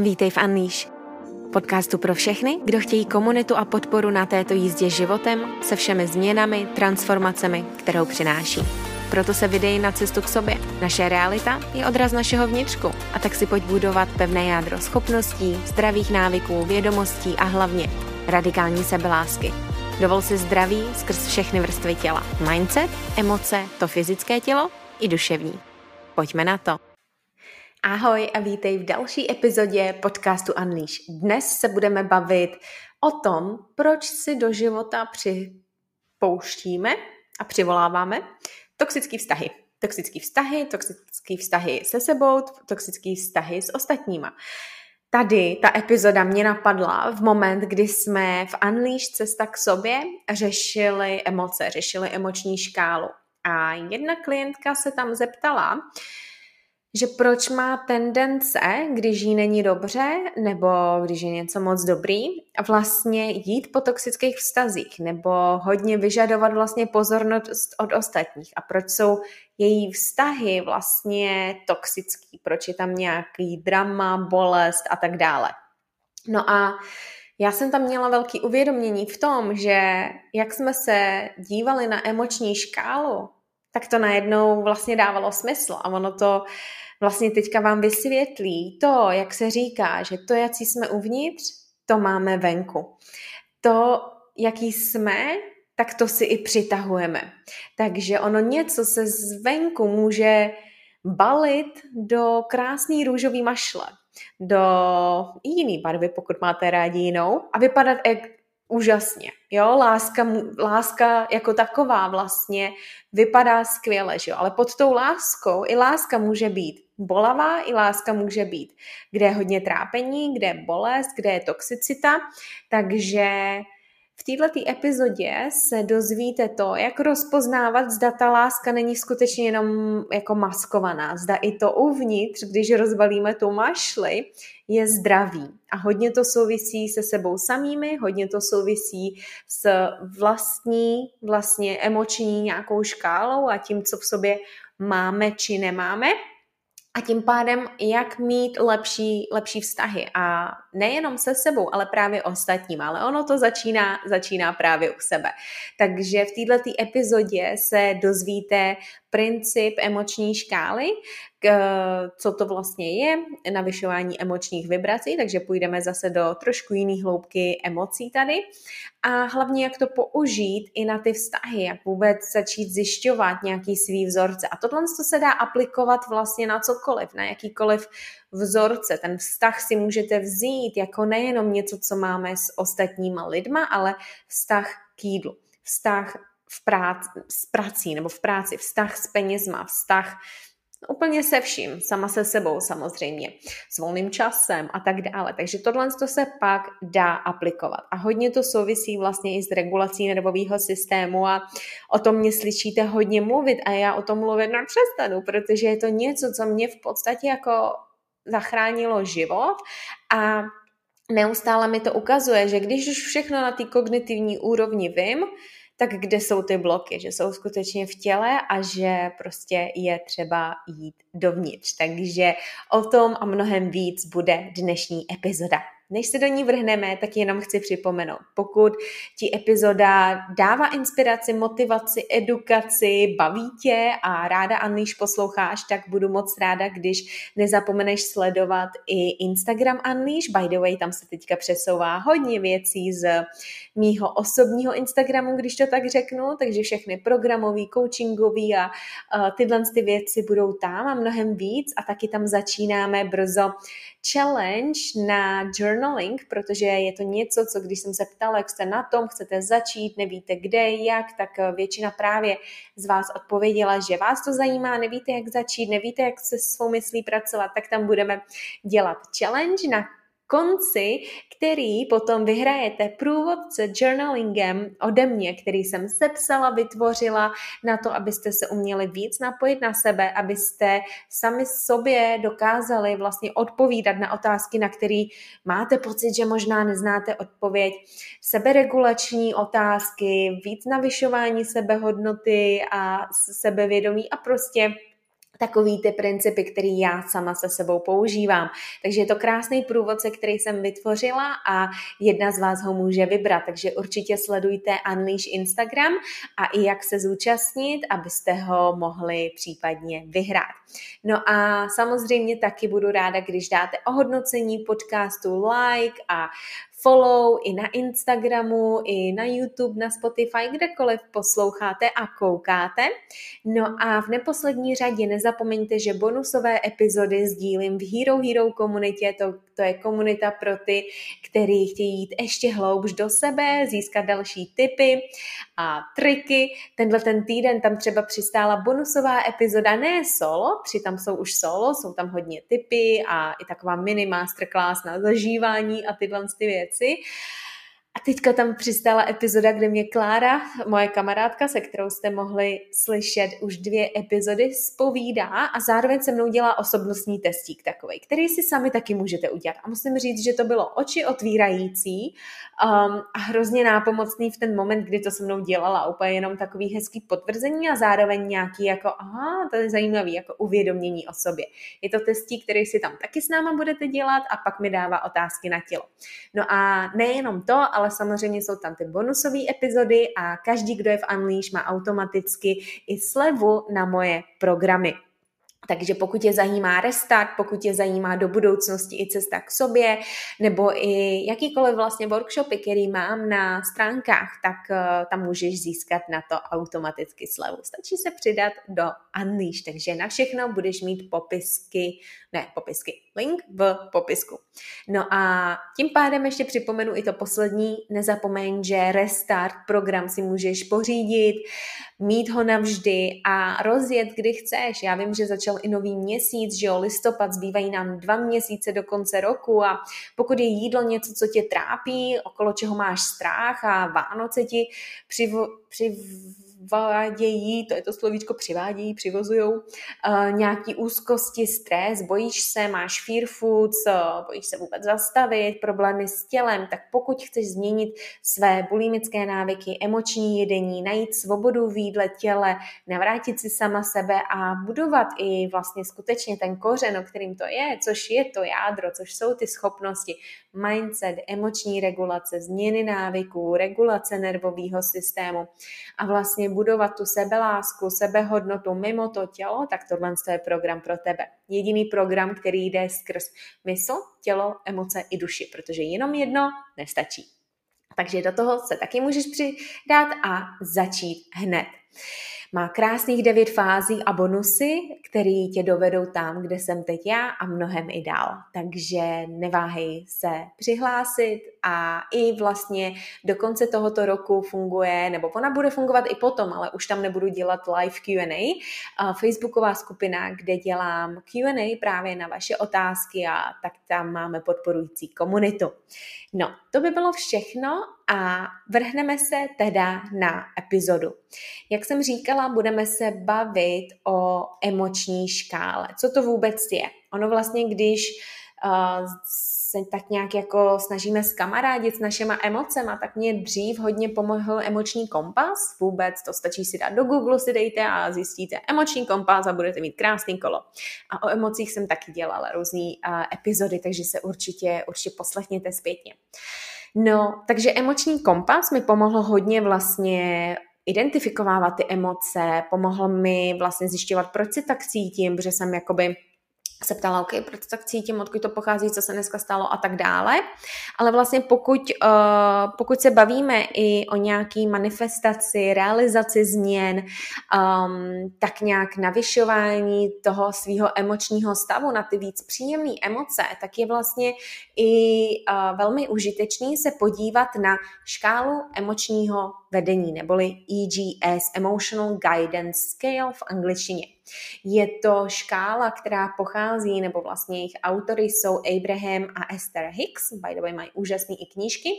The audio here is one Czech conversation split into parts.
Vítej v Unleash, podcastu pro všechny, kdo chtějí komunitu a podporu na této jízdě životem se všemi změnami, transformacemi, kterou přináší. Proto se vydej na cestu k sobě. Naše realita je odraz našeho vnitřku a tak si pojď budovat pevné jádro schopností, zdravých návyků, vědomostí a hlavně radikální sebelásky. Dovol si zdraví skrz všechny vrstvy těla. Mindset, emoce, to fyzické tělo i duševní. Pojďme na to. Ahoj a vítej v další epizodě podcastu Unleash. Dnes se budeme bavit o tom, proč si do života připouštíme a přivoláváme toxické vztahy. Toxické vztahy, toxické vztahy se sebou, toxické vztahy s ostatníma. Tady ta epizoda mě napadla v moment, kdy jsme v Unleash Cesta k sobě řešili emoce, řešili emoční škálu. A jedna klientka se tam zeptala, že proč má tendence, když jí není dobře, nebo když je něco moc dobrý, vlastně jít po toxických vztazích, nebo hodně vyžadovat vlastně pozornost od ostatních. A proč jsou její vztahy vlastně toxický, proč je tam nějaký drama, bolest a tak dále. No a já jsem tam měla velký uvědomění v tom, že jak jsme se dívali na emoční škálu, tak to najednou vlastně dávalo smysl a ono to vlastně teďka vám vysvětlí to, jak se říká, že to, jaký jsme uvnitř, to máme venku. To, jaký jsme, tak to si i přitahujeme. Takže ono něco se zvenku může balit do krásný růžový mašle, do jiný barvy, pokud máte rádi jinou, a vypadat jak úžasně. Jo, láska, láska jako taková vlastně vypadá skvěle, že jo? ale pod tou láskou i láska může být bolavá, i láska může být, kde je hodně trápení, kde je bolest, kde je toxicita, takže v této epizodě se dozvíte to, jak rozpoznávat, zda ta láska není skutečně jenom jako maskovaná, zda i to uvnitř, když rozbalíme tu mašli, je zdravý. A hodně to souvisí se sebou samými, hodně to souvisí s vlastní, vlastně emoční nějakou škálou a tím, co v sobě máme či nemáme a tím pádem, jak mít lepší, lepší vztahy. A nejenom se sebou, ale právě ostatním. Ale ono to začíná, začíná právě u sebe. Takže v této epizodě se dozvíte princip emoční škály, co to vlastně je, navyšování emočních vibrací, takže půjdeme zase do trošku jiných hloubky emocí tady. A hlavně, jak to použít i na ty vztahy, jak vůbec začít zjišťovat nějaký svý vzorce. A tohle to se dá aplikovat vlastně na cokoliv, na jakýkoliv vzorce. Ten vztah si můžete vzít jako nejenom něco, co máme s ostatníma lidma, ale vztah k jídlu, vztah v práci, s prací nebo v práci, vztah s penězma, vztah Úplně se vším, sama se sebou samozřejmě, s volným časem a tak dále. Takže tohle to se pak dá aplikovat. A hodně to souvisí vlastně i s regulací nervového systému a o tom mě slyšíte hodně mluvit a já o tom mluvit nepřestanu, protože je to něco, co mě v podstatě jako zachránilo život a neustále mi to ukazuje, že když už všechno na té kognitivní úrovni vím, tak kde jsou ty bloky, že jsou skutečně v těle a že prostě je třeba jít dovnitř. Takže o tom a mnohem víc bude dnešní epizoda. Než se do ní vrhneme, tak jenom chci připomenout, pokud ti epizoda dává inspiraci, motivaci, edukaci, baví tě a ráda Anlíš posloucháš, tak budu moc ráda, když nezapomeneš sledovat i Instagram Unleash. By the way, tam se teďka přesouvá hodně věcí z mýho osobního Instagramu, když to tak řeknu, takže všechny programový, coachingový a uh, tyhle ty věci budou tam a mnohem víc. A taky tam začínáme brzo challenge na journaling, protože je to něco, co když jsem se ptala, jak jste na tom, chcete začít, nevíte kde, jak, tak většina právě z vás odpověděla, že vás to zajímá, nevíte, jak začít, nevíte, jak se svou myslí pracovat, tak tam budeme dělat challenge, na konci, který potom vyhrajete průvodce journalingem ode mě, který jsem sepsala, vytvořila na to, abyste se uměli víc napojit na sebe, abyste sami sobě dokázali vlastně odpovídat na otázky, na které máte pocit, že možná neznáte odpověď, seberegulační otázky, víc navyšování sebehodnoty a sebevědomí a prostě takový ty principy, který já sama se sebou používám. Takže je to krásný průvodce, který jsem vytvořila a jedna z vás ho může vybrat. Takže určitě sledujte Unleash Instagram a i jak se zúčastnit, abyste ho mohli případně vyhrát. No a samozřejmě taky budu ráda, když dáte ohodnocení podcastu like a follow i na Instagramu, i na YouTube, na Spotify, kdekoliv posloucháte a koukáte. No a v neposlední řadě nezapomeňte, že bonusové epizody sdílím v Hero Hero komunitě, to, to je komunita pro ty, kteří chtějí jít ještě hloubš do sebe, získat další tipy a triky. Tenhle ten týden tam třeba přistála bonusová epizoda, ne solo, při tam jsou už solo, jsou tam hodně tipy a i taková mini masterclass na zažívání a tyhle ty věci. tu. A teďka tam přistála epizoda, kde mě Klára, moje kamarádka, se kterou jste mohli slyšet už dvě epizody, spovídá a zároveň se mnou dělá osobnostní testík takový, který si sami taky můžete udělat. A musím říct, že to bylo oči otvírající um, a hrozně nápomocný v ten moment, kdy to se mnou dělala. Úplně jenom takový hezký potvrzení a zároveň nějaký jako, aha, to je zajímavý, jako uvědomění o sobě. Je to testí, který si tam taky s náma budete dělat a pak mi dává otázky na tělo. No a nejenom to, ale samozřejmě jsou tam ty bonusové epizody a každý, kdo je v Unleash, má automaticky i slevu na moje programy. Takže pokud je zajímá restart, pokud je zajímá do budoucnosti i cesta k sobě, nebo i jakýkoliv vlastně workshopy, který mám na stránkách, tak uh, tam můžeš získat na to automaticky slevu. Stačí se přidat do Unleash, takže na všechno budeš mít popisky, ne popisky, link v popisku. No a tím pádem ještě připomenu i to poslední, nezapomeň, že Restart program si můžeš pořídit, mít ho navždy a rozjet, kdy chceš. Já vím, že začal i nový měsíc, že jo, listopad, zbývají nám dva měsíce do konce roku a pokud je jídlo něco, co tě trápí, okolo čeho máš strach a Vánoce ti přivo, přiv, přivádějí, to je to slovíčko přivádějí, přivozujou, uh, nějaký úzkosti, stres, bojíš se, máš fear foods, uh, bojíš se vůbec zastavit, problémy s tělem, tak pokud chceš změnit své bulimické návyky, emoční jedení, najít svobodu v jídle, těle, navrátit si sama sebe a budovat i vlastně skutečně ten kořen, o kterým to je, což je to jádro, což jsou ty schopnosti, mindset, emoční regulace, změny návyků, regulace nervového systému a vlastně budovat tu sebelásku, sebehodnotu mimo to tělo, tak tohle je program pro tebe. Jediný program, který jde skrz mysl, tělo, emoce i duši, protože jenom jedno nestačí. Takže do toho se taky můžeš přidat a začít hned. Má krásných devět fází a bonusy, které tě dovedou tam, kde jsem teď já a mnohem i dál. Takže neváhej se přihlásit a i vlastně do konce tohoto roku funguje, nebo ona bude fungovat i potom, ale už tam nebudu dělat live Q&A, Facebooková skupina, kde dělám Q&A právě na vaše otázky a tak tam máme podporující komunitu. No, to by bylo všechno a vrhneme se teda na epizodu. Jak jsem říkala, budeme se bavit o emoční škále. Co to vůbec je? Ono vlastně, když uh, se tak nějak jako snažíme skamarádit s našima emocema, tak mě dřív hodně pomohl emoční kompas. Vůbec to stačí si dát do Google, si dejte a zjistíte emoční kompas a budete mít krásný kolo. A o emocích jsem taky dělala různé uh, epizody, takže se určitě, určitě poslechněte zpětně. No, takže emoční kompas mi pomohl hodně vlastně identifikovávat ty emoce, pomohl mi vlastně zjišťovat, proč si tak cítím, protože jsem jakoby se ptala, OK, proč tak cítím, odkud to pochází, co se dneska stalo a tak dále. Ale vlastně pokud, uh, pokud se bavíme i o nějaký manifestaci, realizaci změn, um, tak nějak navyšování toho svého emočního stavu na ty víc příjemné emoce, tak je vlastně i uh, velmi užitečný se podívat na škálu emočního vedení, neboli EGS, Emotional Guidance Scale v angličtině. Je to škála, která pochází, nebo vlastně jejich autory jsou Abraham a Esther Hicks, by the way mají úžasné i knížky,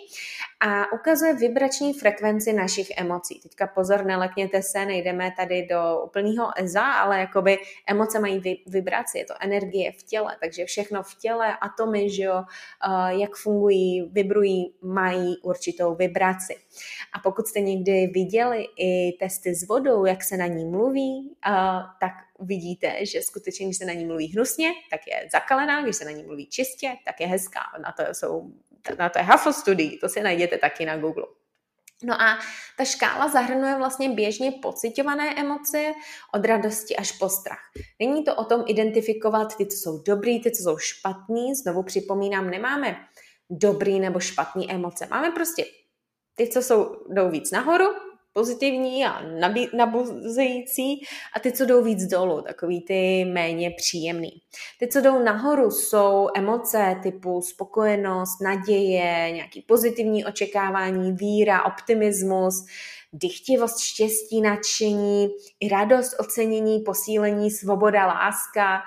a ukazuje vibrační frekvenci našich emocí. Teďka pozor, nelekněte se, nejdeme tady do úplného EZA, ale jakoby emoce mají vibraci, je to energie v těle, takže všechno v těle, atomy, že jo, jak fungují, vibrují, mají určitou vibraci. A pokud jste někdy viděli i testy s vodou, jak se na ní mluví, tak uvidíte, že skutečně, když se na ní mluví hnusně, tak je zakalená, když se na ní mluví čistě, tak je hezká. Na to, jsou, na to je Huffle studii, to si najděte taky na Google. No a ta škála zahrnuje vlastně běžně pocitované emoce od radosti až po strach. Není to o tom identifikovat ty, co jsou dobrý, ty, co jsou špatný. Znovu připomínám, nemáme dobrý nebo špatný emoce. Máme prostě ty, co jsou, jdou víc nahoru, pozitivní a nabuzející a ty, co jdou víc dolů, takový ty méně příjemný. Ty, co jdou nahoru, jsou emoce typu spokojenost, naděje, nějaký pozitivní očekávání, víra, optimismus, dychtivost, štěstí, nadšení, i radost, ocenění, posílení, svoboda, láska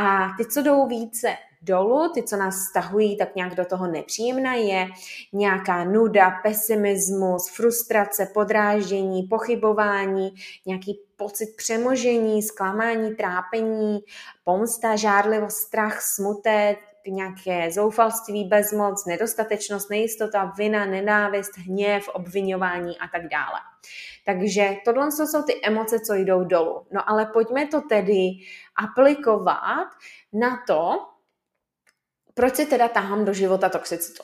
a ty, co jdou více dolů, ty, co nás stahují tak nějak do toho nepříjemná, je nějaká nuda, pesimismus, frustrace, podráždění, pochybování, nějaký pocit přemožení, zklamání, trápení, pomsta, žárlivost, strach, smutek, nějaké zoufalství, bezmoc, nedostatečnost, nejistota, vina, nenávist, hněv, obvinování a tak dále. Takže tohle jsou ty emoce, co jdou dolů. No ale pojďme to tedy aplikovat na to, proč si teda tahám do života toxicitu?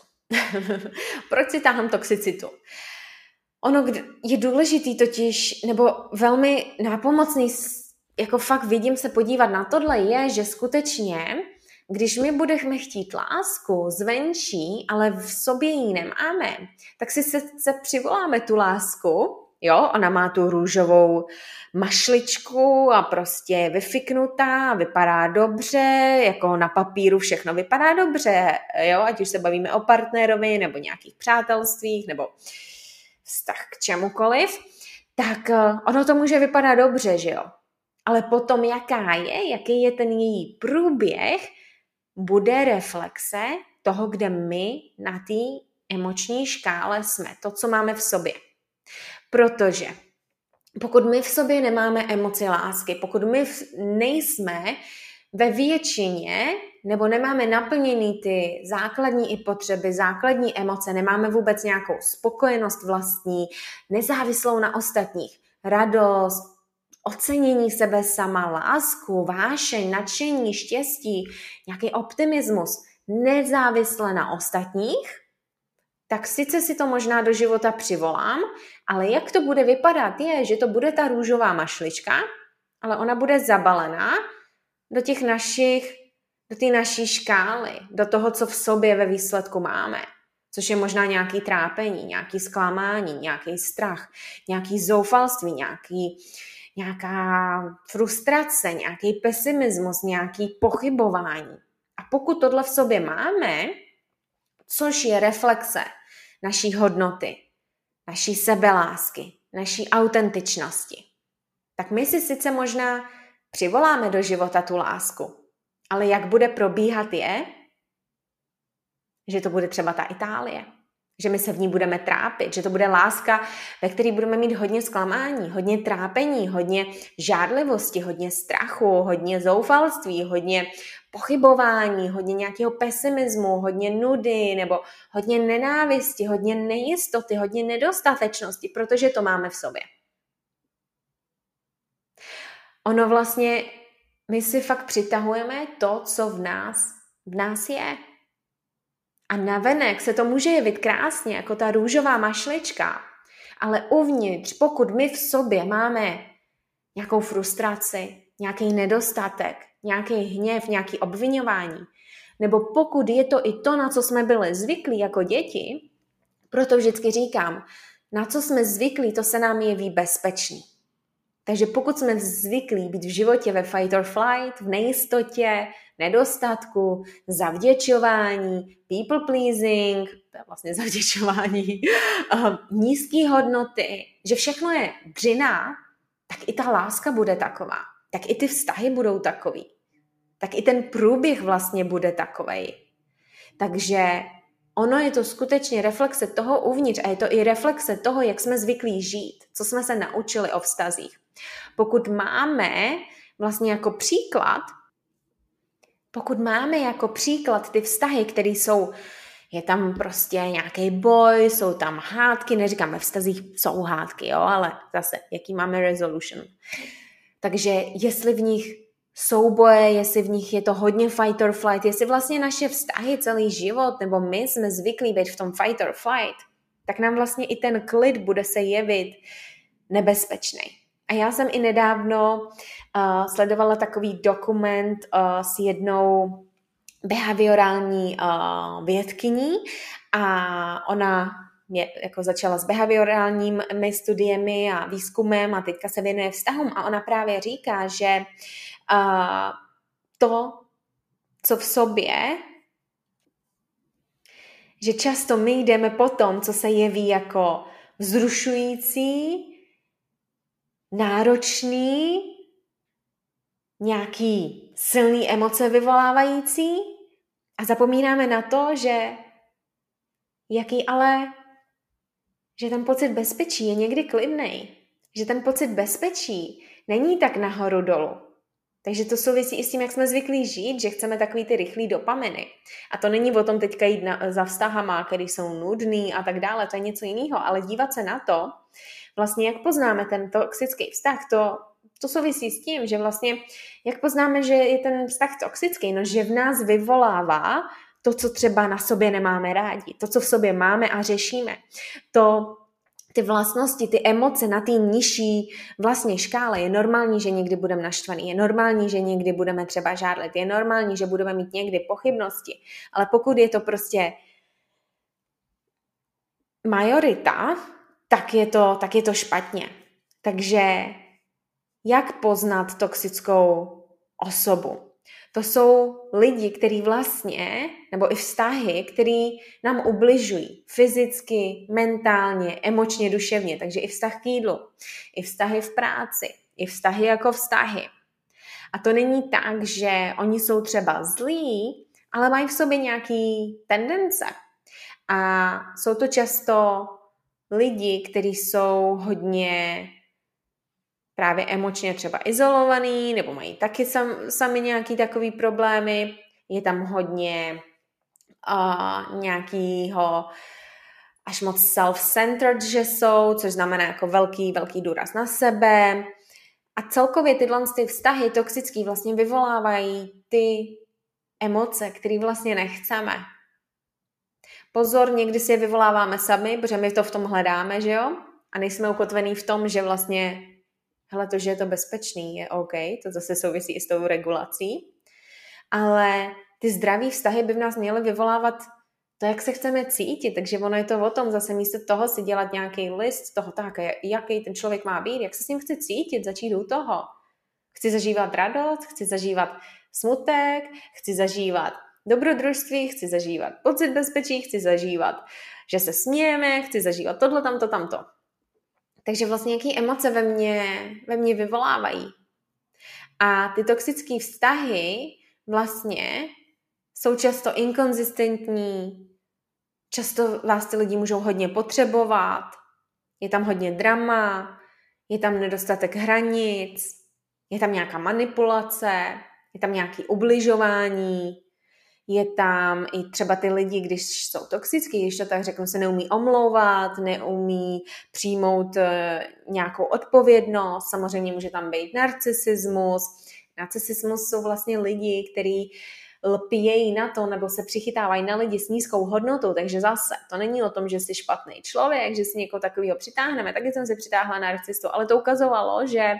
proč si tahám toxicitu? Ono je důležitý totiž, nebo velmi nápomocný, jako fakt vidím se podívat na tohle, je, že skutečně, když my budeme chtít lásku zvenčí, ale v sobě ji nemáme, tak si se, se přivoláme tu lásku, Jo, ona má tu růžovou mašličku a prostě je vyfiknutá, vypadá dobře, jako na papíru všechno vypadá dobře, jo, ať už se bavíme o partnerovi nebo nějakých přátelstvích nebo vztah k čemukoliv, tak eh, ono to může vypadat dobře, že jo. Ale potom jaká je, jaký je ten její průběh, bude reflexe toho, kde my na té emoční škále jsme, to, co máme v sobě. Protože pokud my v sobě nemáme emoci lásky, pokud my nejsme ve většině nebo nemáme naplněný ty základní i potřeby, základní emoce, nemáme vůbec nějakou spokojenost vlastní, nezávislou na ostatních, radost, ocenění sebe sama, lásku, vášeň, nadšení, štěstí, nějaký optimismus, nezávisle na ostatních, tak sice si to možná do života přivolám, ale jak to bude vypadat je, že to bude ta růžová mašlička, ale ona bude zabalená do těch našich, do té naší škály, do toho, co v sobě ve výsledku máme. Což je možná nějaký trápení, nějaký zklamání, nějaký strach, nějaký zoufalství, nějaký, nějaká frustrace, nějaký pesimismus, nějaký pochybování. A pokud tohle v sobě máme, což je reflexe naší hodnoty, naší sebelásky, naší autentičnosti. Tak my si sice možná přivoláme do života tu lásku, ale jak bude probíhat je, že to bude třeba ta Itálie, že my se v ní budeme trápit, že to bude láska, ve které budeme mít hodně zklamání, hodně trápení, hodně žádlivosti, hodně strachu, hodně zoufalství, hodně pochybování, hodně nějakého pesimismu, hodně nudy nebo hodně nenávisti, hodně nejistoty, hodně nedostatečnosti, protože to máme v sobě. Ono vlastně, my si fakt přitahujeme to, co v nás, v nás je. A navenek se to může jevit krásně, jako ta růžová mašlička, ale uvnitř, pokud my v sobě máme nějakou frustraci, nějaký nedostatek, nějaký hněv, nějaký obvinování, nebo pokud je to i to, na co jsme byli zvyklí jako děti, proto vždycky říkám, na co jsme zvyklí, to se nám jeví bezpečný. Takže pokud jsme zvyklí být v životě ve fight or flight, v nejistotě, nedostatku, zavděčování, people pleasing, to je vlastně zavděčování, uh, nízké hodnoty, že všechno je dřina, tak i ta láska bude taková. Tak i ty vztahy budou takový. Tak i ten průběh vlastně bude takovej. Takže ono je to skutečně reflexe toho uvnitř a je to i reflexe toho, jak jsme zvyklí žít, co jsme se naučili o vztazích. Pokud máme vlastně jako příklad, pokud máme jako příklad ty vztahy, které jsou, je tam prostě nějaký boj, jsou tam hádky, neříkáme vztazích jsou hádky, jo, ale zase, jaký máme resolution. Takže jestli v nich souboje, jestli v nich je to hodně fight or flight, jestli vlastně naše vztahy celý život, nebo my jsme zvyklí být v tom fight or flight, tak nám vlastně i ten klid bude se jevit nebezpečný. A já jsem i nedávno uh, sledovala takový dokument uh, s jednou behaviorální uh, vědkyní a ona mě jako začala s behaviorálními studiemi a výzkumem a teďka se věnuje vztahům a ona právě říká, že uh, to, co v sobě, že často my jdeme po tom, co se jeví jako vzrušující, náročný, nějaký silný emoce vyvolávající a zapomínáme na to, že jaký ale, že ten pocit bezpečí je někdy klidný, že ten pocit bezpečí není tak nahoru dolů. Takže to souvisí i s tím, jak jsme zvyklí žít, že chceme takový ty rychlý dopaminy. A to není o tom teďka jít na, za vztahama, který jsou nudný a tak dále, to je něco jiného, ale dívat se na to, vlastně jak poznáme ten toxický vztah, to, to souvisí s tím, že vlastně jak poznáme, že je ten vztah toxický, no že v nás vyvolává to, co třeba na sobě nemáme rádi, to, co v sobě máme a řešíme, to, ty vlastnosti, ty emoce na té nižší vlastně škále. Je normální, že někdy budeme naštvaný, je normální, že někdy budeme třeba žádlit, je normální, že budeme mít někdy pochybnosti, ale pokud je to prostě majorita, tak je to, tak je to špatně. Takže jak poznat toxickou osobu? To jsou lidi, kteří vlastně, nebo i vztahy, který nám ubližují fyzicky, mentálně, emočně, duševně. Takže i vztah k jídlu, i vztahy v práci, i vztahy jako vztahy. A to není tak, že oni jsou třeba zlí, ale mají v sobě nějaký tendence. A jsou to často lidi, kteří jsou hodně právě emočně třeba izolovaný, nebo mají taky sam, sami nějaký takový problémy. Je tam hodně uh, nějakýho až moc self-centered, že jsou, což znamená jako velký, velký důraz na sebe. A celkově tyhle ty vztahy toxický vlastně vyvolávají ty emoce, které vlastně nechceme. Pozor, někdy si je vyvoláváme sami, protože my to v tom hledáme, že jo? A nejsme ukotvený v tom, že vlastně hele, to, že je to bezpečný, je OK, to zase souvisí i s tou regulací, ale ty zdraví vztahy by v nás měly vyvolávat to, jak se chceme cítit, takže ono je to o tom zase místo toho si dělat nějaký list toho, tak, jaký ten člověk má být, jak se s ním chci cítit, začít u toho. Chci zažívat radost, chci zažívat smutek, chci zažívat dobrodružství, chci zažívat pocit bezpečí, chci zažívat, že se smějeme, chci zažívat tohle, tamto, tamto. Takže vlastně jaký emoce ve mně, ve mně vyvolávají. A ty toxické vztahy vlastně jsou často inkonzistentní, často vás ty lidi můžou hodně potřebovat, je tam hodně drama, je tam nedostatek hranic, je tam nějaká manipulace, je tam nějaké ubližování, je tam i třeba ty lidi, když jsou toxický, když to tak řeknu, se neumí omlouvat, neumí přijmout eh, nějakou odpovědnost, samozřejmě může tam být narcisismus. Narcisismus jsou vlastně lidi, kteří lpějí na to nebo se přichytávají na lidi s nízkou hodnotou, takže zase to není o tom, že jsi špatný člověk, že si někoho takového přitáhneme, taky jsem si přitáhla narcistu, ale to ukazovalo, že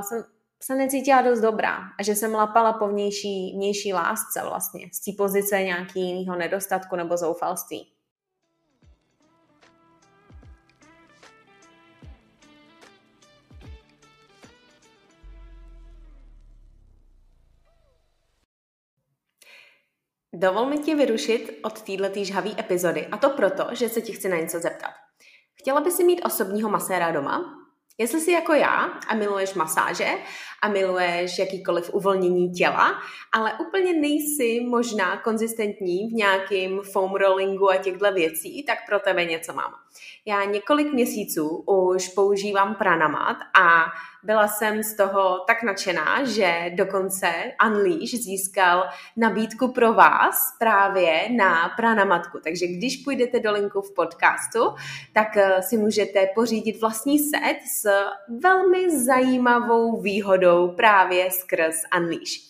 jsem se necítila dost dobrá a že jsem lapala po vnější, vnější lásce vlastně z té pozice nějaký jiného nedostatku nebo zoufalství. Dovol mi tě vyrušit od této žhavé epizody a to proto, že se ti chci na něco zeptat. Chtěla by si mít osobního maséra doma? Jestli jsi jako já a miluješ masáže a miluješ jakýkoliv uvolnění těla, ale úplně nejsi možná konzistentní v nějakým foam rollingu a těchto věcí, tak pro tebe něco mám. Já několik měsíců už používám pranamat a byla jsem z toho tak nadšená, že dokonce Unleash získal nabídku pro vás právě na pranamatku. Takže když půjdete do linku v podcastu, tak eh, si můžete pořídit vlastní set s velmi zajímavou výhodou právě skrz Unleash.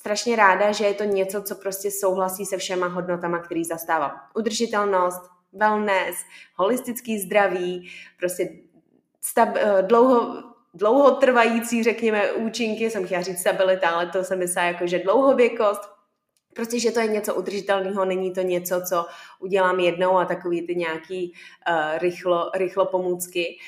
strašně ráda, že je to něco, co prostě souhlasí se všema hodnotama, který zastávám. Udržitelnost, wellness, holistický zdraví, prostě stab, eh, dlouho, dlouhotrvající, řekněme, účinky, jsem chtěla říct stabilita, ale to se myslí jako, že dlouhověkost, Prostě, že to je něco udržitelného, není to něco, co udělám jednou a takový ty nějaký uh, rychlo, rychlo pomůcky.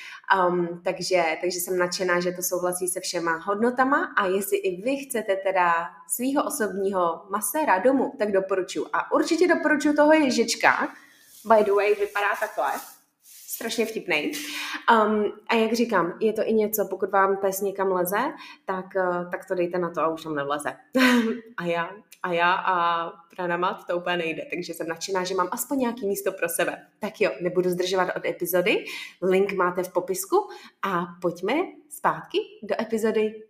Um, takže, takže jsem nadšená, že to souhlasí se všema hodnotama a jestli i vy chcete teda svého osobního maséra domů, tak doporučuji. A určitě doporučuji toho ježička. By the way, vypadá takhle strašně vtipný. Um, a jak říkám, je to i něco, pokud vám pes někam leze, tak, uh, tak to dejte na to a už tam nevleze. a já, a já a pranamat to úplně nejde, takže jsem nadšená, že mám aspoň nějaký místo pro sebe. Tak jo, nebudu zdržovat od epizody, link máte v popisku. A pojďme zpátky do epizody.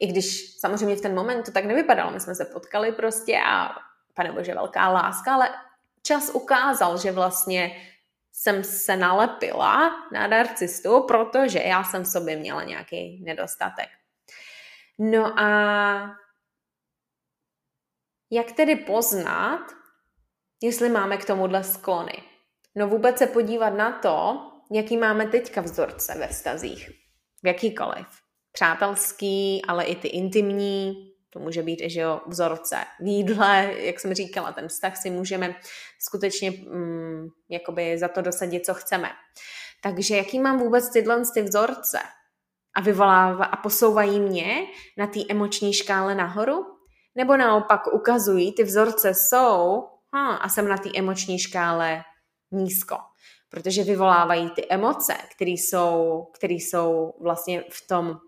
I když samozřejmě v ten moment to tak nevypadalo, my jsme se potkali prostě a pane bože, velká láska, ale čas ukázal, že vlastně jsem se nalepila na narcistu, protože já jsem v sobě měla nějaký nedostatek. No a jak tedy poznat, jestli máme k tomuhle sklony? No vůbec se podívat na to, jaký máme teďka vzorce ve vztazích. V jakýkoliv přátelský, ale i ty intimní, to může být i že jo, vzorce v jídle, jak jsem říkala, ten vztah si můžeme skutečně mm, jakoby za to dosadit, co chceme. Takže jaký mám vůbec tyhle ty vzorce? A vyvolává a posouvají mě na té emoční škále nahoru? Nebo naopak ukazují, ty vzorce jsou ha, a jsem na té emoční škále nízko protože vyvolávají ty emoce, které jsou, které jsou vlastně v tom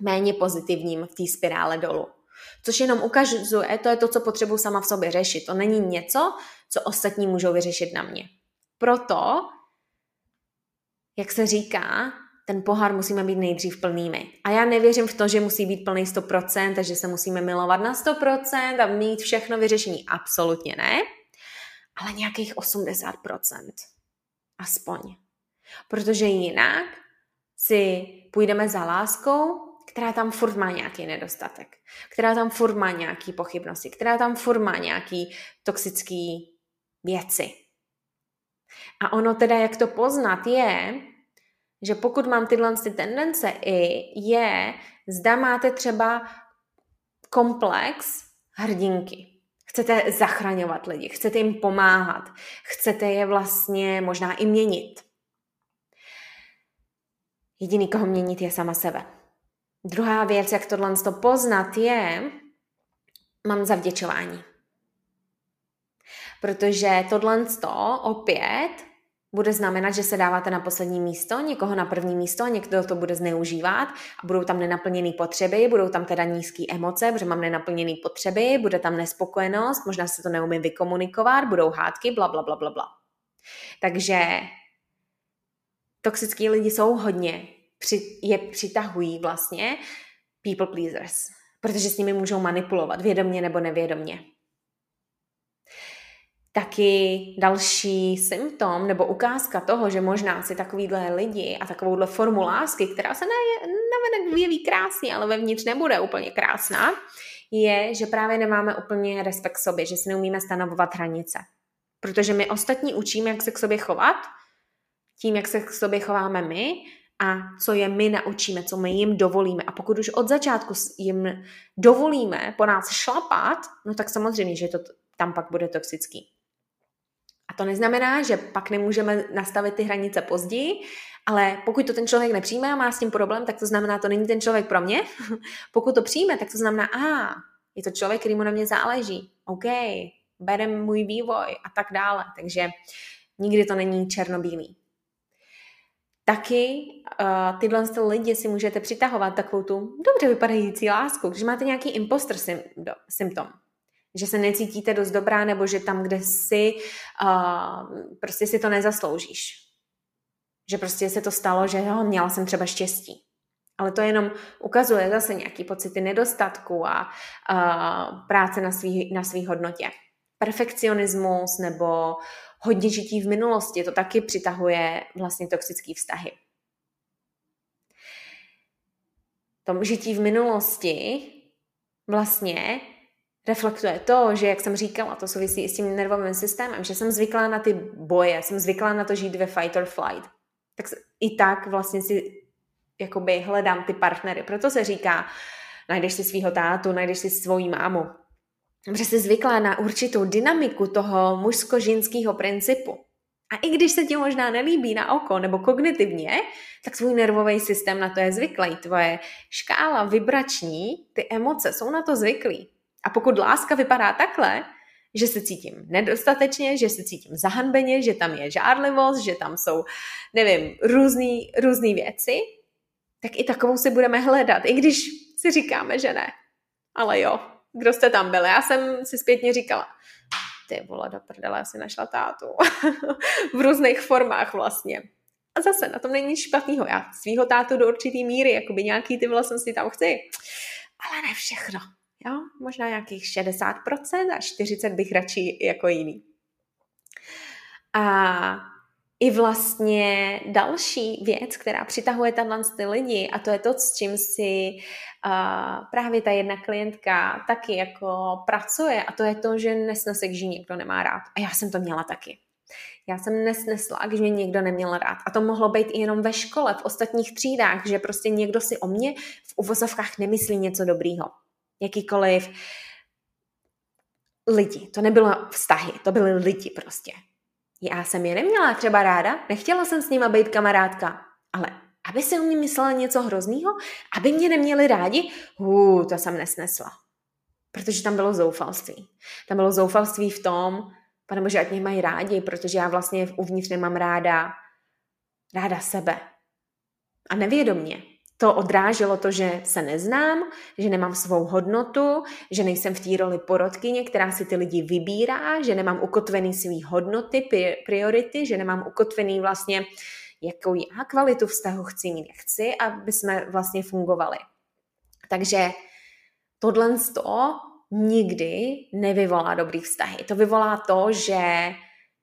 méně pozitivním v té spirále dolů. Což jenom ukazuje, to je to, co potřebuji sama v sobě řešit. To není něco, co ostatní můžou vyřešit na mě. Proto, jak se říká, ten pohár musíme být nejdřív plnými. A já nevěřím v to, že musí být plný 100% a že se musíme milovat na 100% a mít všechno vyřešení. Absolutně ne. Ale nějakých 80%. Aspoň. Protože jinak si půjdeme za láskou která tam furt má nějaký nedostatek, která tam furt má nějaký pochybnosti, která tam furt má nějaký toxický věci. A ono teda, jak to poznat, je, že pokud mám tyhle ty tendence i je, zda máte třeba komplex hrdinky. Chcete zachraňovat lidi, chcete jim pomáhat, chcete je vlastně možná i měnit. Jediný, koho měnit, je sama sebe. Druhá věc, jak tohle to poznat, je, mám zavděčování. Protože tohle to opět bude znamenat, že se dáváte na poslední místo, někoho na první místo, někdo to bude zneužívat a budou tam nenaplněné potřeby, budou tam teda nízké emoce, protože mám nenaplněné potřeby, bude tam nespokojenost, možná se to neumím vykomunikovat, budou hádky, bla, bla, bla, bla, bla. Takže toxický lidi jsou hodně, je přitahují vlastně people pleasers, protože s nimi můžou manipulovat, vědomně nebo nevědomně. Taky další symptom nebo ukázka toho, že možná si takovýhle lidi a takovouhle formu lásky, která se navenek vyjeví krásně, ale vevnitř nebude úplně krásná, je, že právě nemáme úplně respekt sobě, že si neumíme stanovovat hranice. Protože my ostatní učíme, jak se k sobě chovat, tím, jak se k sobě chováme my a co je my naučíme, co my jim dovolíme. A pokud už od začátku jim dovolíme po nás šlapat, no tak samozřejmě, že to tam pak bude toxický. A to neznamená, že pak nemůžeme nastavit ty hranice později, ale pokud to ten člověk nepřijme a má s tím problém, tak to znamená, to není ten člověk pro mě. pokud to přijme, tak to znamená, a je to člověk, který mu na mě záleží. OK, berem můj vývoj a tak dále. Takže nikdy to není černobílý. Taky uh, tyhle lidi si můžete přitahovat takovou tu dobře vypadající lásku, když máte nějaký imposter symptom, že se necítíte dost dobrá, nebo že tam, kde jsi, uh, prostě si to nezasloužíš. Že prostě se to stalo, že jo, měla jsem třeba štěstí. Ale to jenom ukazuje zase nějaký pocity nedostatku a uh, práce na svý, na svý hodnotě. Perfekcionismus nebo hodně žití v minulosti, to taky přitahuje vlastně toxické vztahy. Tom žití v minulosti vlastně reflektuje to, že jak jsem říkala, to souvisí i s tím nervovým systémem, že jsem zvyklá na ty boje, jsem zvyklá na to žít ve fight or flight. Tak i tak vlastně si jakoby hledám ty partnery. Proto se říká, najdeš si svého tátu, najdeš si svoji mámu. Protože jsi zvyklá na určitou dynamiku toho mužsko-ženského principu. A i když se ti možná nelíbí na oko nebo kognitivně, tak svůj nervový systém na to je zvyklý. Tvoje škála vibrační, ty emoce jsou na to zvyklí. A pokud láska vypadá takhle, že se cítím nedostatečně, že se cítím zahanbeně, že tam je žárlivost, že tam jsou, nevím, různý, různý věci, tak i takovou si budeme hledat, i když si říkáme, že ne. Ale jo, kdo jste tam byli? Já jsem si zpětně říkala, ty vole, do prdele, já si našla tátu. v různých formách vlastně. A zase na tom není nic špatného. Já svýho tátu do určitý míry, jakoby nějaký ty vlastnosti tam chci. Ale ne všechno. Jo? Možná nějakých 60% a 40% bych radši jako jiný. A i vlastně další věc, která přitahuje tenhle ty lidi a to je to, s čím si uh, právě ta jedna klientka taky jako pracuje a to je to, že nesnese, když někdo nemá rád. A já jsem to měla taky. Já jsem nesnesla, když mě někdo neměl rád. A to mohlo být i jenom ve škole, v ostatních třídách, že prostě někdo si o mě v uvozovkách nemyslí něco dobrýho. Jakýkoliv lidi. To nebylo vztahy, to byly lidi prostě. Já jsem je neměla třeba ráda, nechtěla jsem s nima být kamarádka, ale aby si o mě myslela něco hroznýho, aby mě neměli rádi, hů, to jsem nesnesla. Protože tam bylo zoufalství. Tam bylo zoufalství v tom, pane bože, ať mě mají rádi, protože já vlastně uvnitř nemám ráda, ráda sebe. A nevědomně to odráželo to, že se neznám, že nemám svou hodnotu, že nejsem v té roli porodkyně, která si ty lidi vybírá, že nemám ukotvený svý hodnoty, priority, že nemám ukotvený vlastně, jakou já kvalitu vztahu chci mít, chci, aby jsme vlastně fungovali. Takže tohle to nikdy nevyvolá dobrý vztahy. To vyvolá to, že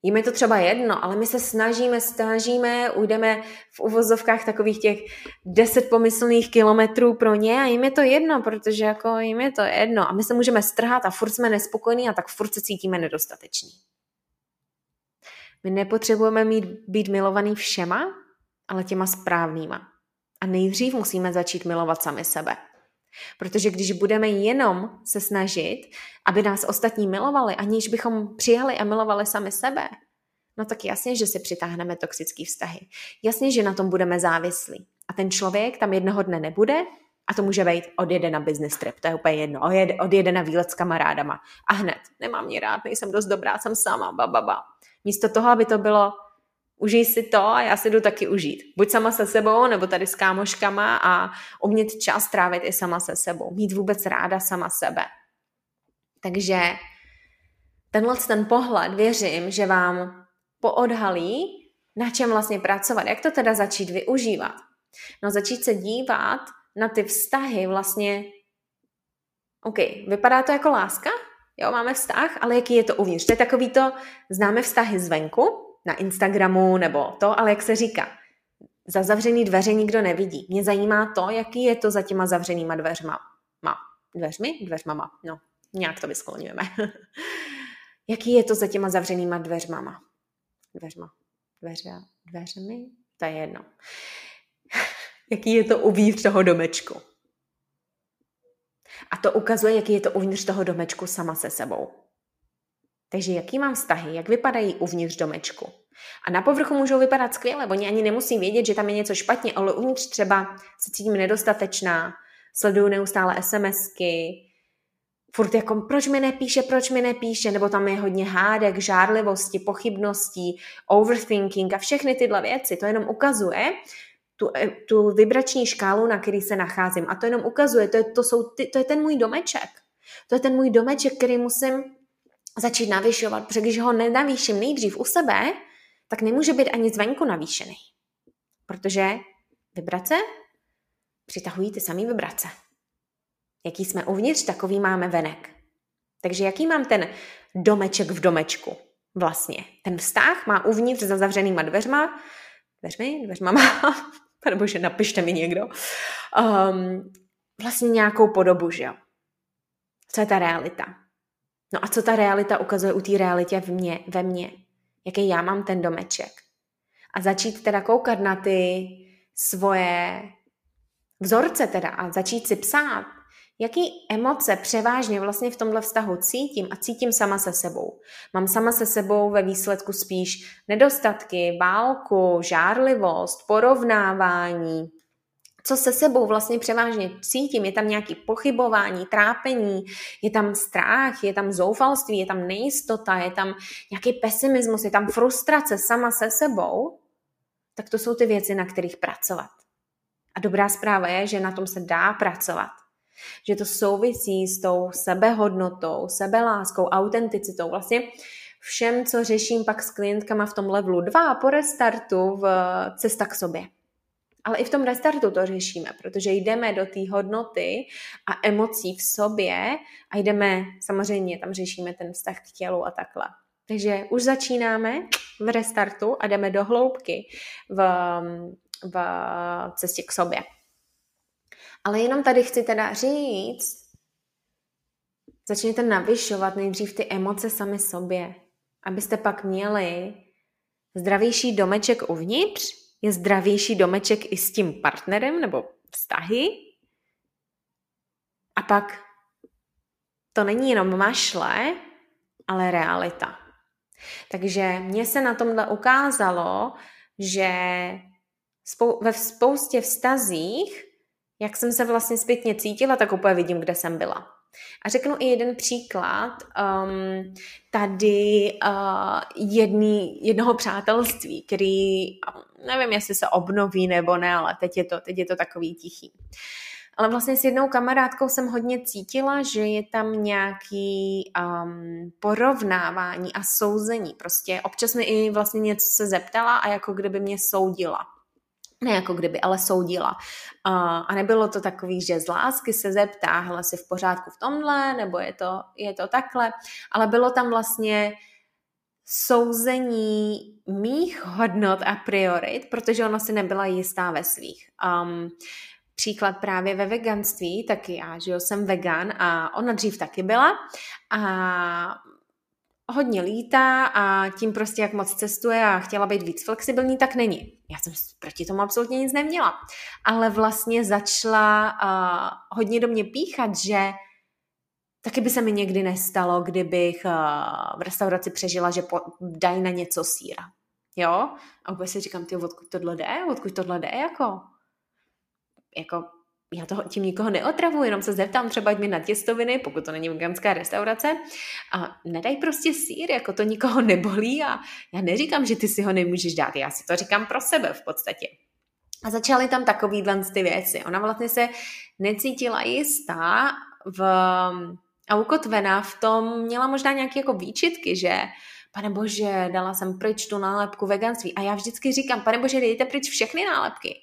Jim je to třeba jedno, ale my se snažíme, snažíme, ujdeme v uvozovkách takových těch deset pomyslných kilometrů pro ně a jim je to jedno, protože jako jim je to jedno a my se můžeme strhat a furt jsme nespokojení a tak furt se cítíme nedostateční. My nepotřebujeme mít, být milovaný všema, ale těma správnýma. A nejdřív musíme začít milovat sami sebe. Protože když budeme jenom se snažit, aby nás ostatní milovali, aniž bychom přijali a milovali sami sebe, no tak jasně, že si přitáhneme toxické vztahy. Jasně, že na tom budeme závislí. A ten člověk tam jednoho dne nebude a to může být odjede na business trip, to je úplně jedno, odjede, na výlet s kamarádama a hned, nemám mě rád, nejsem dost dobrá, jsem sama, ba, ba, ba. Místo toho, aby to bylo, užij si to a já si jdu taky užít. Buď sama se sebou, nebo tady s kámoškama a umět čas trávit i sama se sebou. Mít vůbec ráda sama sebe. Takže tenhle ten pohled věřím, že vám poodhalí na čem vlastně pracovat, jak to teda začít využívat. No začít se dívat na ty vztahy vlastně, OK, vypadá to jako láska, jo, máme vztah, ale jaký je to uvnitř? To je takový to, známe vztahy zvenku, na Instagramu nebo to, ale jak se říká, za zavřený dveře nikdo nevidí. Mě zajímá to, jaký je to za těma zavřenýma dveřma. Ma. Dveřmi? Dveřmama. No, nějak to vyskloňujeme. jaký je to za těma zavřenýma dveřmama? Dveřma. Dveře, dveřmi? To je jedno. jaký je to uvnitř toho domečku? A to ukazuje, jaký je to uvnitř toho domečku sama se sebou. Takže jaký mám vztahy, jak vypadají uvnitř domečku. A na povrchu můžou vypadat skvěle, oni ani nemusí vědět, že tam je něco špatně, ale uvnitř třeba se cítím nedostatečná, sleduju neustále SMSky, furt jako proč mi nepíše, proč mi nepíše, nebo tam je hodně hádek, žárlivosti, pochybností, overthinking a všechny tyhle věci. To jenom ukazuje tu, eh, tu vibrační škálu, na který se nacházím. A to jenom ukazuje, to je, to, jsou ty, to je ten můj domeček. To je ten můj domeček, který musím začít navyšovat, protože když ho nenavýším nejdřív u sebe, tak nemůže být ani zvenku navýšený. Protože vibrace přitahují ty samé vibrace. Jaký jsme uvnitř, takový máme venek. Takže jaký mám ten domeček v domečku vlastně? Ten vztah má uvnitř za zavřenýma dveřma, dveřmi, dveřma má, pane bože, napište mi někdo, um, vlastně nějakou podobu, že jo? Co je ta realita? No a co ta realita ukazuje u té realitě v mě, ve mně? Jaký já mám ten domeček? A začít teda koukat na ty svoje vzorce teda a začít si psát, jaký emoce převážně vlastně v tomhle vztahu cítím a cítím sama se sebou. Mám sama se sebou ve výsledku spíš nedostatky, válku, žárlivost, porovnávání, co se sebou vlastně převážně cítím, je tam nějaké pochybování, trápení, je tam strach, je tam zoufalství, je tam nejistota, je tam nějaký pesimismus, je tam frustrace sama se sebou, tak to jsou ty věci, na kterých pracovat. A dobrá zpráva je, že na tom se dá pracovat. Že to souvisí s tou sebehodnotou, sebeláskou, autenticitou. Vlastně všem, co řeším pak s klientkama v tom levelu 2 po restartu v cesta k sobě. Ale i v tom restartu to řešíme, protože jdeme do té hodnoty a emocí v sobě a jdeme, samozřejmě tam řešíme ten vztah k tělu a takhle. Takže už začínáme v restartu a jdeme do hloubky v, v cestě k sobě. Ale jenom tady chci teda říct, začněte navyšovat nejdřív ty emoce sami sobě, abyste pak měli zdravější domeček uvnitř, je zdravější domeček i s tím partnerem nebo vztahy. A pak to není jenom mašle, ale realita. Takže mně se na tomhle ukázalo, že ve spoustě vztazích, jak jsem se vlastně zpětně cítila, tak úplně vidím, kde jsem byla. A řeknu i jeden příklad um, tady uh, jedný, jednoho přátelství, který nevím, jestli se obnoví nebo ne, ale teď je to, teď je to takový tichý. Ale vlastně s jednou kamarádkou jsem hodně cítila, že je tam nějaký um, porovnávání a souzení. Prostě občas mi i vlastně něco se zeptala a jako kdyby mě soudila ne jako kdyby, ale soudila. A nebylo to takový, že z lásky se zeptá, hele, si v pořádku v tomhle, nebo je to, je to takhle, ale bylo tam vlastně souzení mých hodnot a priorit, protože ona si nebyla jistá ve svých. Um, příklad právě ve veganství, taky já, že jo, jsem vegan a ona dřív taky byla a hodně lítá a tím prostě, jak moc cestuje a chtěla být víc flexibilní, tak není. Já jsem proti tomu absolutně nic neměla. Ale vlastně začala uh, hodně do mě píchat, že taky by se mi někdy nestalo, kdybych uh, v restauraci přežila, že po, dají na něco síra. Jo? A úplně si říkám, ty, odkud tohle jde? Odkud tohle jde? Jako, jako já toho tím nikoho neotravuji, jenom se zeptám třeba, mi na těstoviny, pokud to není veganská restaurace, a nedaj prostě sír, jako to nikoho nebolí a já neříkám, že ty si ho nemůžeš dát, já si to říkám pro sebe v podstatě. A začaly tam takovýhle ty věci. Ona vlastně se necítila jistá v, a ukotvená v tom, měla možná nějaké jako výčitky, že pane bože, dala jsem pryč tu nálepku veganství. A já vždycky říkám, pane bože, dejte pryč všechny nálepky.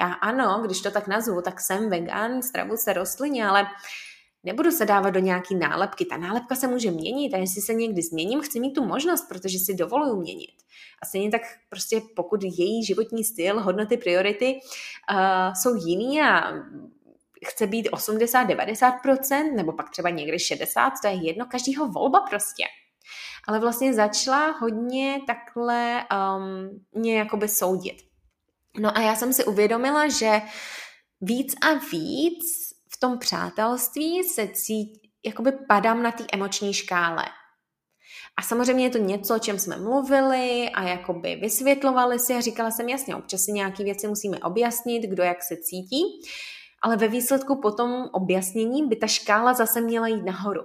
Já ano, když to tak nazvu, tak jsem vegan, stravu se rostlině, ale nebudu se dávat do nějaký nálepky. Ta nálepka se může měnit a jestli se někdy změním, chci mít tu možnost, protože si dovoluju měnit. A stejně tak prostě pokud její životní styl, hodnoty, priority uh, jsou jiný a chce být 80-90%, nebo pak třeba někdy 60%, to je jedno, každýho volba prostě. Ale vlastně začala hodně takhle um, mě jakoby soudit. No a já jsem si uvědomila, že víc a víc v tom přátelství se cítí, jakoby padám na té emoční škále. A samozřejmě je to něco, o čem jsme mluvili a jakoby vysvětlovali si a říkala jsem jasně, občas si nějaké věci musíme objasnit, kdo jak se cítí, ale ve výsledku po tom objasnění by ta škála zase měla jít nahoru.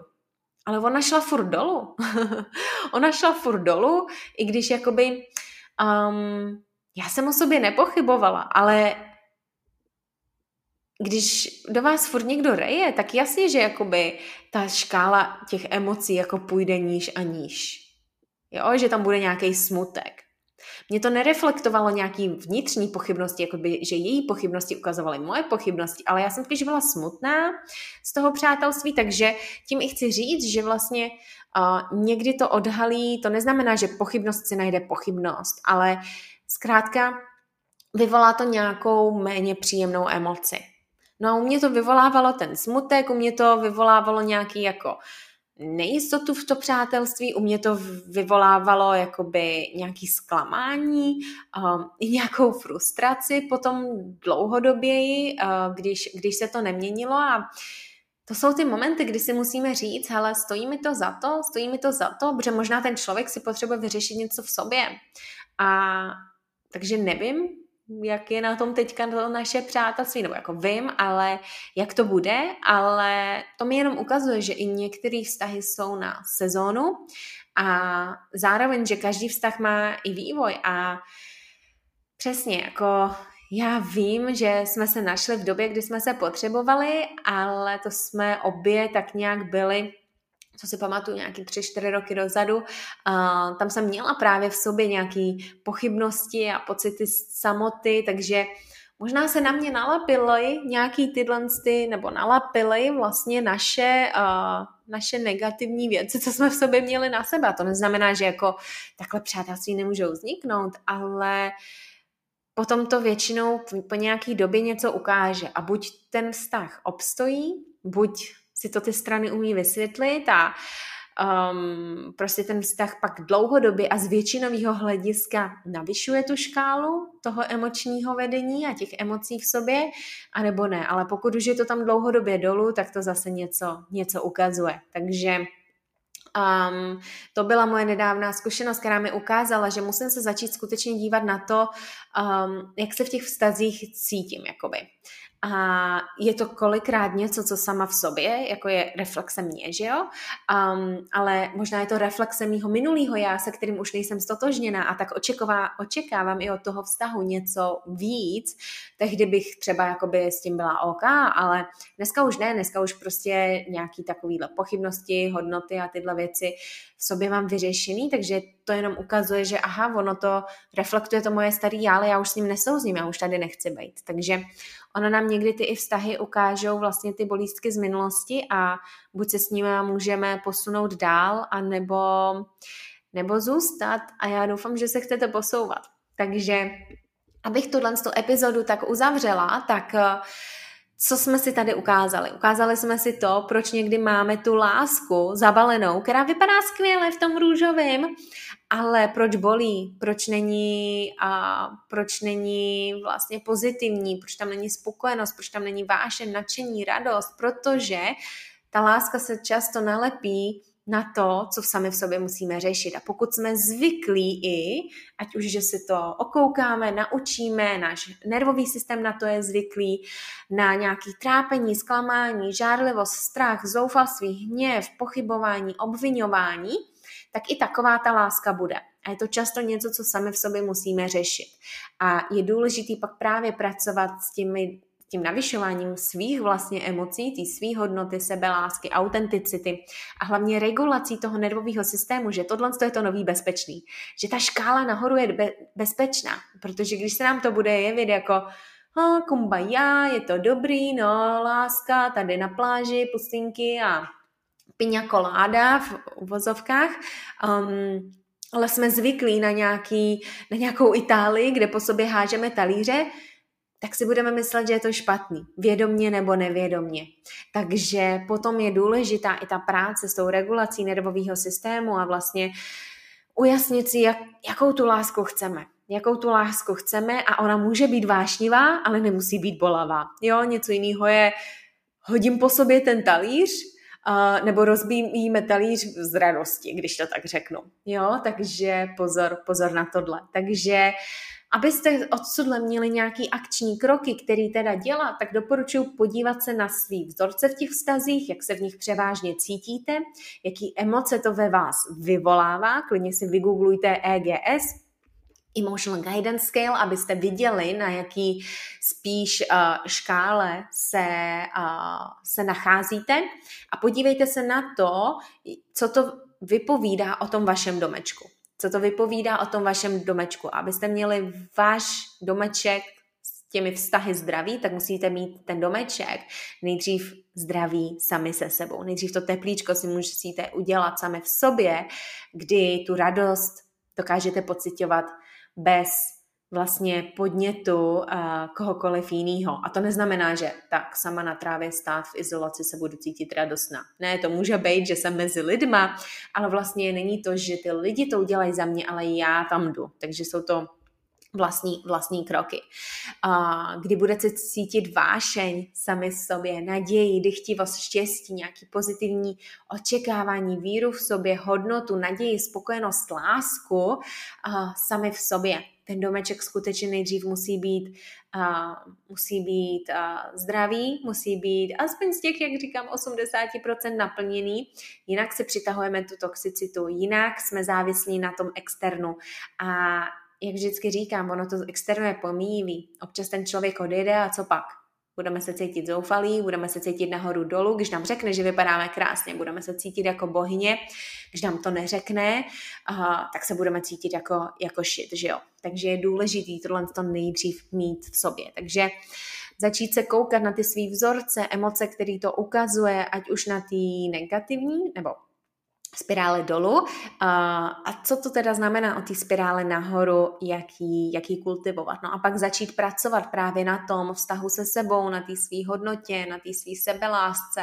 Ale ona šla furt dolů. ona šla furt dolů, i když jakoby um, já jsem o sobě nepochybovala, ale když do vás furt někdo reje, tak jasně, že jakoby ta škála těch emocí jako půjde níž a níž. Jo, že tam bude nějaký smutek. Mě to nereflektovalo nějaký vnitřní pochybnosti, jako by, že její pochybnosti ukazovaly moje pochybnosti, ale já jsem spíš byla smutná z toho přátelství, takže tím i chci říct, že vlastně uh, někdy to odhalí, to neznamená, že pochybnost si najde pochybnost, ale zkrátka vyvolá to nějakou méně příjemnou emoci. No a u mě to vyvolávalo ten smutek, u mě to vyvolávalo nějaký jako nejistotu v to přátelství, u mě to vyvolávalo jakoby nějaký zklamání, um, nějakou frustraci potom dlouhodoběji, uh, když, když se to neměnilo a to jsou ty momenty, kdy si musíme říct, hele, stojí mi to za to, stojí mi to za to, protože možná ten člověk si potřebuje vyřešit něco v sobě. A takže nevím, jak je na tom teďka to naše přátelství, nebo jako vím, ale jak to bude, ale to mi jenom ukazuje, že i některé vztahy jsou na sezónu a zároveň, že každý vztah má i vývoj a přesně jako já vím, že jsme se našli v době, kdy jsme se potřebovali, ale to jsme obě tak nějak byli co si pamatuju, nějaký tři, čtyři roky dozadu, uh, tam jsem měla právě v sobě nějaké pochybnosti a pocity samoty, takže možná se na mě nalapily nějaký tyhle ty, nebo nalapily vlastně naše, uh, naše negativní věci, co jsme v sobě měli na sebe. A to neznamená, že jako takhle přátelství nemůžou vzniknout, ale potom to většinou po nějaký době něco ukáže a buď ten vztah obstojí, buď si to ty strany umí vysvětlit a um, prostě ten vztah pak dlouhodobě a z většinového hlediska navyšuje tu škálu toho emočního vedení a těch emocí v sobě, anebo ne. Ale pokud už je to tam dlouhodobě dolů, tak to zase něco, něco ukazuje. Takže Um, to byla moje nedávná zkušenost, která mi ukázala, že musím se začít skutečně dívat na to, um, jak se v těch vztazích cítím. Jakoby. A je to kolikrát něco, co sama v sobě, jako je reflexe mě, že jo? Um, ale možná je to reflexe mýho minulého já, se kterým už nejsem stotožněná a tak očeková, očekávám i od toho vztahu něco víc. Tehdy bych třeba jakoby s tím byla OK, ale dneska už ne, dneska už prostě nějaký takovýhle pochybnosti, hodnoty a tyhle věci v sobě mám vyřešený, takže to jenom ukazuje, že aha, ono to reflektuje to moje starý já, ale já už s ním nesouzním, já už tady nechci být. Takže ono nám někdy ty i vztahy ukážou vlastně ty bolístky z minulosti a buď se s nimi můžeme posunout dál, a nebo, zůstat a já doufám, že se chcete posouvat. Takže abych tuhle epizodu tak uzavřela, tak uh, co jsme si tady ukázali? Ukázali jsme si to, proč někdy máme tu lásku zabalenou, která vypadá skvěle v tom růžovém, ale proč bolí, proč není, a proč není vlastně pozitivní, proč tam není spokojenost, proč tam není vášeň, nadšení, radost, protože ta láska se často nalepí na to, co sami v sobě musíme řešit. A pokud jsme zvyklí i, ať už, že si to okoukáme, naučíme, náš nervový systém na to je zvyklý, na nějaký trápení, zklamání, žárlivost, strach, zoufalství, hněv, pochybování, obvinování, tak i taková ta láska bude. A je to často něco, co sami v sobě musíme řešit. A je důležitý pak právě pracovat s těmi tím navyšováním svých vlastně emocí, té svých hodnoty, sebelásky, autenticity a hlavně regulací toho nervového systému, že tohle je to nový bezpečný. Že ta škála nahoru je be- bezpečná, protože když se nám to bude jevit jako oh, kumbaya, je to dobrý, no, láska, tady na pláži, pustinky a piňa koláda v uvozovkách, um, ale jsme zvyklí na, nějaký, na nějakou Itálii, kde po sobě hážeme talíře, tak si budeme myslet, že je to špatný, vědomně nebo nevědomně. Takže potom je důležitá i ta práce s tou regulací nervového systému a vlastně ujasnit si, jak, jakou tu lásku chceme. Jakou tu lásku chceme a ona může být vášnivá, ale nemusí být bolavá. Jo, něco jiného je, hodím po sobě ten talíř, uh, nebo rozbíjíme talíř z radosti, když to tak řeknu. Jo, takže pozor, pozor na tohle. Takže Abyste odsudle měli nějaký akční kroky, který teda dělat, tak doporučuji podívat se na svý vzorce v těch vztazích, jak se v nich převážně cítíte, jaký emoce to ve vás vyvolává. Klidně si vygooglujte EGS, Emotional Guidance Scale, abyste viděli, na jaký spíš uh, škále se, uh, se nacházíte a podívejte se na to, co to vypovídá o tom vašem domečku co to vypovídá o tom vašem domečku. Abyste měli váš domeček s těmi vztahy zdraví, tak musíte mít ten domeček nejdřív zdraví sami se sebou. Nejdřív to teplíčko si musíte udělat sami v sobě, kdy tu radost dokážete pocitovat bez vlastně podnětu uh, kohokoliv jiného. A to neznamená, že tak sama na trávě stát v izolaci se budu cítit radostná. Ne, to může být, že jsem mezi lidma, ale vlastně není to, že ty lidi to udělají za mě, ale já tam jdu. Takže jsou to vlastní, vlastní kroky. A kdy budete cítit vášeň sami sobě, naději, dychtivost, štěstí, nějaký pozitivní očekávání, víru v sobě, hodnotu, naději, spokojenost, lásku a sami v sobě. Ten domeček skutečně nejdřív musí být, uh, musí být uh, zdravý, musí být aspoň z těch, jak říkám, 80% naplněný, jinak se přitahujeme tu toxicitu, jinak jsme závislí na tom externu. A jak vždycky říkám, ono to externo je pomíjivý. Občas ten člověk odjede a co pak? Budeme se cítit zoufalí, budeme se cítit nahoru dolů, když nám řekne, že vypadáme krásně, budeme se cítit jako bohyně, když nám to neřekne, uh, tak se budeme cítit jako, jako shit, že jo. Takže je důležitý tohle to nejdřív mít v sobě. Takže začít se koukat na ty svý vzorce, emoce, který to ukazuje, ať už na ty negativní, nebo spirále dolů. A co to teda znamená o té spirále nahoru, jak ji, jak ji kultivovat? No a pak začít pracovat právě na tom vztahu se sebou, na té své hodnotě, na té své sebelásce,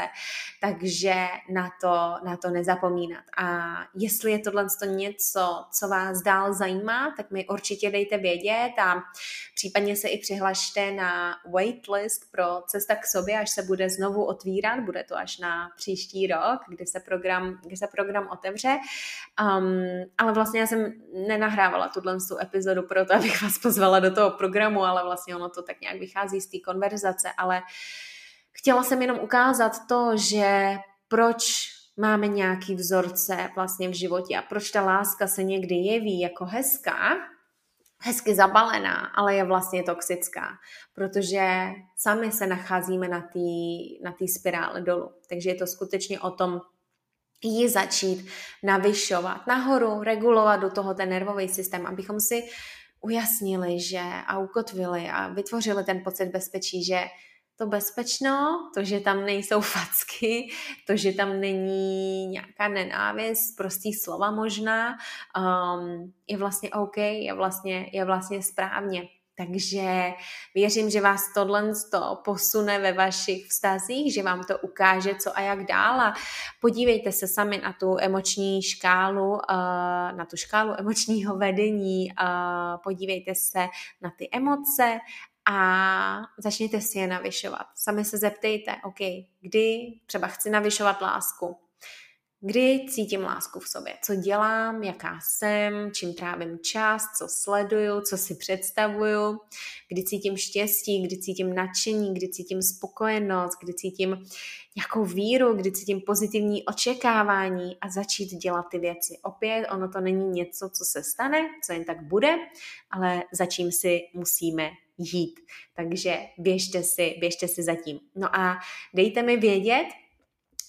takže na to, na to nezapomínat. A jestli je tohle něco, co vás dál zajímá, tak mi určitě dejte vědět a případně se i přihlašte na waitlist pro Cesta k sobě, až se bude znovu otvírat, bude to až na příští rok, kdy se program, kdy se program Instagram otevře. Um, ale vlastně já jsem nenahrávala tuhle tu epizodu proto, abych vás pozvala do toho programu, ale vlastně ono to tak nějak vychází z té konverzace, ale chtěla jsem jenom ukázat to, že proč máme nějaký vzorce vlastně v životě a proč ta láska se někdy jeví jako hezká, hezky zabalená, ale je vlastně toxická, protože sami se nacházíme na té na spirále dolů. Takže je to skutečně o tom ji začít navyšovat nahoru, regulovat do toho ten nervový systém, abychom si ujasnili, že a ukotvili a vytvořili ten pocit bezpečí, že to bezpečno, to, že tam nejsou facky, to, že tam není nějaká nenávist, prostý slova možná, um, je vlastně OK, je vlastně, je vlastně správně. Takže věřím, že vás tohle to posune ve vašich vztazích, že vám to ukáže, co a jak dál. A podívejte se sami na tu emoční škálu, eh, na tu škálu emočního vedení, podívejte se na ty emoce a začněte si je navyšovat. Sami se zeptejte, OK, kdy třeba chci navyšovat lásku, Kdy cítím lásku v sobě? Co dělám, jaká jsem, čím trávím čas, co sleduju, co si představuju, kdy cítím štěstí, kdy cítím nadšení, kdy cítím spokojenost, kdy cítím nějakou víru, kdy cítím pozitivní očekávání a začít dělat ty věci. Opět, ono to není něco, co se stane, co jen tak bude, ale za čím si musíme jít. Takže běžte si, běžte si zatím. No a dejte mi vědět,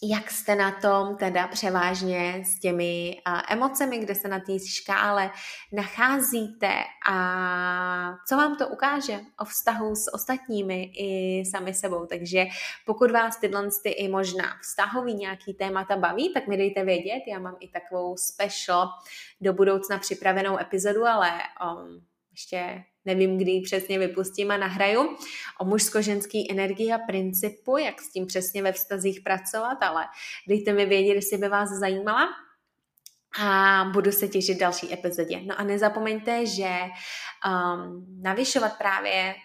jak jste na tom teda převážně s těmi uh, emocemi, kde se na té škále nacházíte a co vám to ukáže o vztahu s ostatními i sami sebou. Takže pokud vás tyhle ty i možná vztahový nějaký témata baví, tak mi dejte vědět. Já mám i takovou special do budoucna připravenou epizodu, ale um, ještě nevím, kdy ji přesně vypustím a nahraju, o mužsko-ženský energii a principu, jak s tím přesně ve vztazích pracovat, ale dejte mi vědět, jestli by vás zajímala. A budu se těšit další epizodě. No a nezapomeňte, že um, navyšovat právě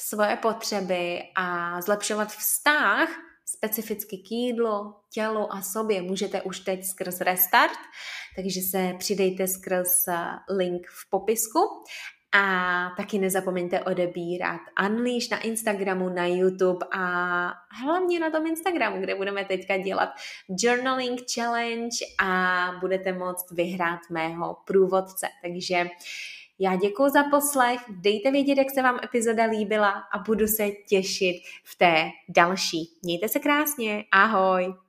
svoje potřeby a zlepšovat vztah specificky k jídlu, tělu a sobě můžete už teď skrz Restart, takže se přidejte skrz link v popisku a taky nezapomeňte odebírat Unleash na Instagramu, na YouTube a hlavně na tom Instagramu, kde budeme teďka dělat Journaling Challenge a budete moct vyhrát mého průvodce. Takže já děkuji za poslech, dejte vědět, jak se vám epizoda líbila a budu se těšit v té další. Mějte se krásně, ahoj!